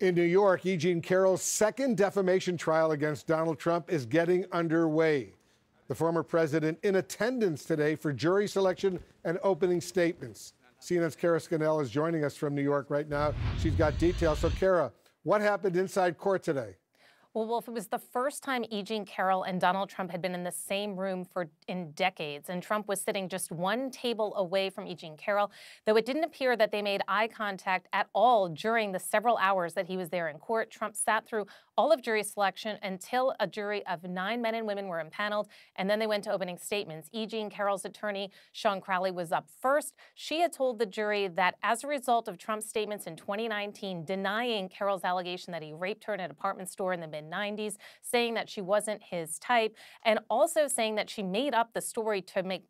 In New York, E. Jean Carroll's second defamation trial against Donald Trump is getting underway. The former president in attendance today for jury selection and opening statements. CNN's Kara Scannell is joining us from New York right now. She's got details. So, Kara, what happened inside court today? Well, Wolf, it was the first time E. Jean Carroll and Donald Trump had been in the same room for in decades, and Trump was sitting just one table away from E. Jean Carroll, though it didn't appear that they made eye contact at all during the several hours that he was there in court. Trump sat through all of jury selection until a jury of nine men and women were impaneled, and then they went to opening statements. E. Jean Carroll's attorney, Shawn Crowley, was up first. She had told the jury that as a result of Trump's statements in 2019 denying Carroll's allegation that he raped her in an apartment store in the mid 90s, saying that she wasn't his type, and also saying that she made up the story to make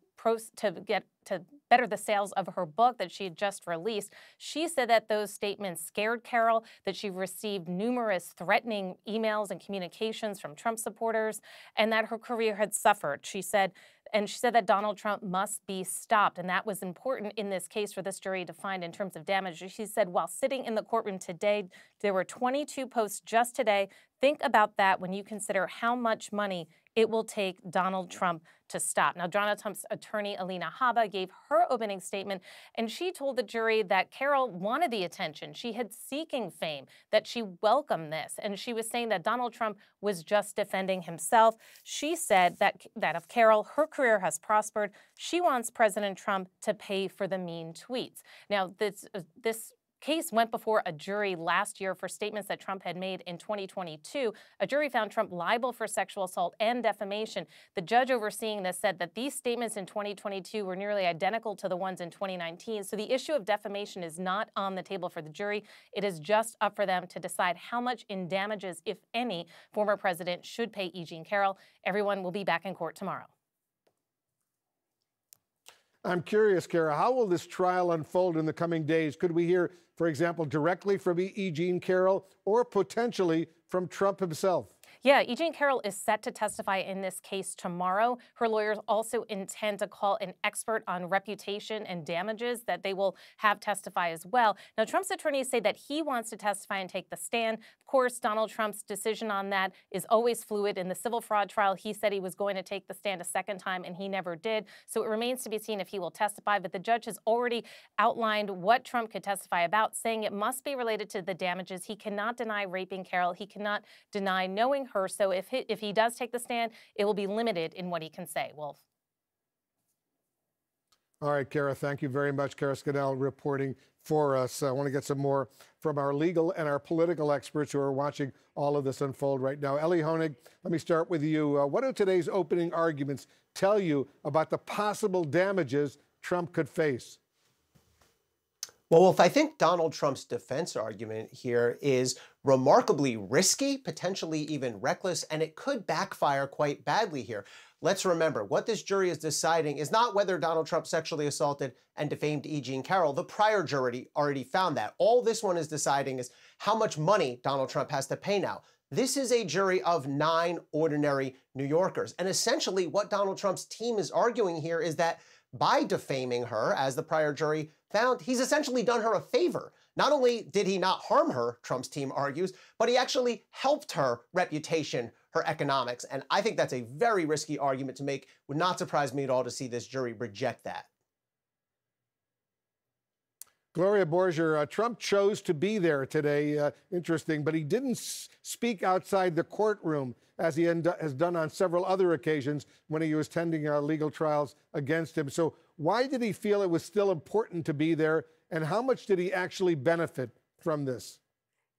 to get to better the sales of her book that she had just released. She said that those statements scared Carroll, that she received numerous threatening emails and communications from Trump supporters, and that her career had suffered. She said and she said that Donald Trump must be stopped. And that was important in this case for this jury to find in terms of damage. She said while sitting in the courtroom today, there were 22 posts just today. Think about that when you consider how much money it will take Donald Trump to stop. Now, Donald Trump's attorney, Alina Habba, gave her opening statement, and she told the jury that Carroll wanted the attention. She had seeking fame, that she welcomed this, and she was saying that Donald Trump was just defending himself. She said that, that of Carroll, her career has prospered. She wants President Trump to pay for the mean tweets. Now, this, uh, this case went before a jury last year for statements that Trump had made in 2022. A jury found Trump liable for sexual assault and defamation. The judge overseeing this said that these statements in 2022 were nearly identical to the ones in 2019. So the issue of defamation is not on the table for the jury. It is just up for them to decide how much in damages, if any, former president should pay E. Jean Carroll. Everyone will be back in court tomorrow. I'm curious, Kara, how will this trial unfold in the coming days? Could we hear, for example, directly from E. Jean Carroll or potentially from Trump himself? Yeah, E. Jean Carroll is set to testify in this case tomorrow. Her lawyers also intend to call an expert on reputation and damages that they will have testify as well. Now, Trump's attorneys say that he wants to testify and take the stand. Of course, Donald Trump's decision on that is always fluid. In the civil fraud trial, he said he was going to take the stand a second time, and he never did. So it remains to be seen if he will testify. But the judge has already outlined what Trump could testify about, saying it must be related to the damages. He cannot deny raping Carroll. He cannot deny knowing her. So if he, if he does take the stand, it will be limited in what he can say. Wolf. All right, Kara, thank you very much. Kara Scannell reporting for us. I want to get some more from our legal and our political experts who are watching all of this unfold right now. Elie Honig, let me start with you. Uh, what do today's opening arguments tell you about the possible damages Trump could face? Well, Wolf, I think Donald Trump's defense argument here is remarkably risky, potentially even reckless, and it could backfire quite badly here. Let's remember, what this jury is deciding is not whether Donald Trump sexually assaulted and defamed E. Jean Carroll. The prior jury already found that. All this one is deciding is how much money Donald Trump has to pay now. This is a jury of nine ordinary New Yorkers. And essentially, what Donald Trump's team is arguing here is that by defaming her, as the prior jury found, he's essentially done her a favor. Not only did he not harm her, Trump's team argues, but he actually helped her reputation, her economics. And I think that's a very risky argument to make. Would not surprise me at all to see this jury reject that. Gloria Borger, uh, Trump chose to be there today. Uh, interesting, but he didn't speak outside the courtroom as he has done on several other occasions when he was tending uh, legal trials against him. So, why did he feel it was still important to be there, and how much did he actually benefit from this?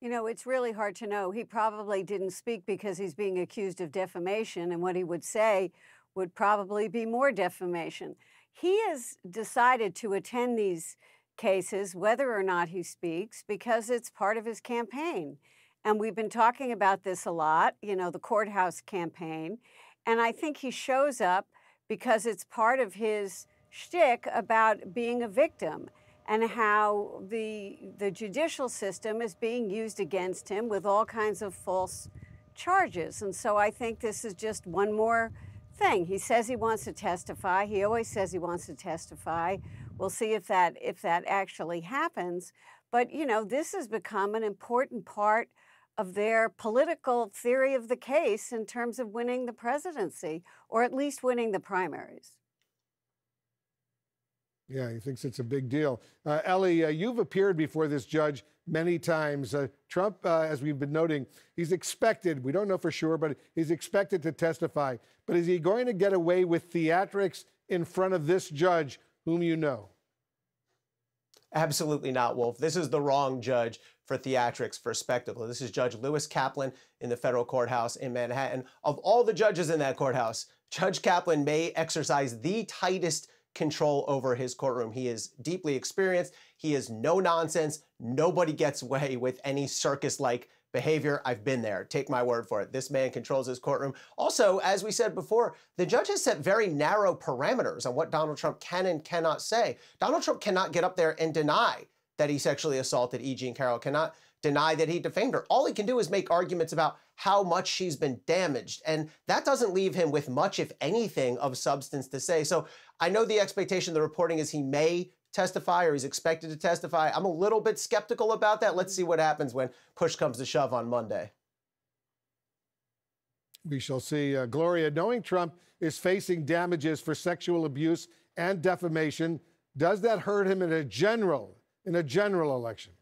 You know, it's really hard to know. He probably didn't speak because he's being accused of defamation, and what he would say would probably be more defamation. He has decided to attend these cases, whether or not he speaks, because it's part of his campaign. And we've been talking about this a lot, you know, the courthouse campaign. And I think he shows up because it's part of his shtick about being a victim and how the, the judicial system is being used against him with all kinds of false charges. And so I think this is just one more thing. He says he wants to testify. He always says he wants to testify. We'll see if that if that actually happens. But, you know, this has become an important part of their political theory of the case in terms of winning the presidency, or at least winning the primaries. Yeah, he thinks it's a big deal. Uh, Elie, uh, you've appeared before this judge many times. Uh, Trump, uh, as we've been noting, he's expected, we don't know for sure, but he's expected to testify. But is he going to get away with theatrics in front of this judge, whom you know? Absolutely not, Wolf. This is the wrong judge for theatrics, for spectacle. This is Judge Lewis Kaplan in the federal courthouse in Manhattan. Of all the judges in that courthouse, Judge Kaplan may exercise the tightest control over his courtroom. He is deeply experienced. He is no nonsense. Nobody gets away with any circus like behavior. I've been there. Take my word for it. This man controls his courtroom. Also, as we said before, the judge has set very narrow parameters on what Donald Trump can and cannot say. Donald Trump cannot get up there and deny that he sexually assaulted E. Jean Carroll, cannot deny that he defamed her. All he can do is make arguments about how much she's been damaged. And that doesn't leave him with much, if anything, of substance to say. So I know the expectation, the reporting is he may testify or he's expected to testify. I'm a little bit skeptical about that. Let's see what happens when push comes to shove on Monday. We shall see. Uh, Gloria, knowing Trump is facing damages for sexual abuse and defamation, does that hurt him in a general in a general election?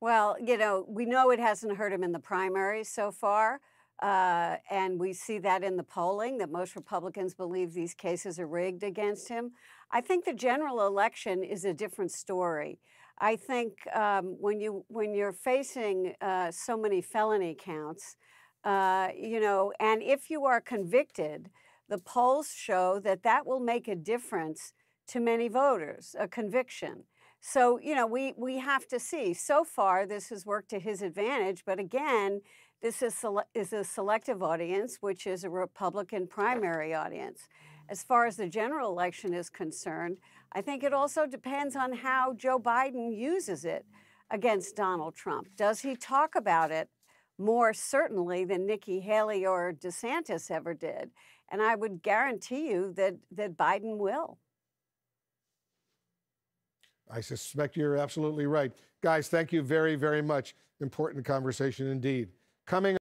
Well, you know, we know it hasn't hurt him in the primaries so far. Uh, and we see that in the polling that most Republicans believe these cases are rigged against him. I think the general election is a different story. I think um, when you when you're facing uh, so many felony counts, uh, you know, and if you are convicted, the polls show that that will make a difference to many voters, a conviction. So, you know, we, we have to see. So far, this has worked to his advantage, but again, this is, sele- is a selective audience, which is a Republican primary audience. As far as the general election is concerned, I think it also depends on how Joe Biden uses it against Donald Trump. Does he talk about it more certainly than Nikki Haley or DeSantis ever did? And I would guarantee you that, that Biden will. I suspect you're absolutely right. Guys, thank you very, very much. Important conversation indeed. Coming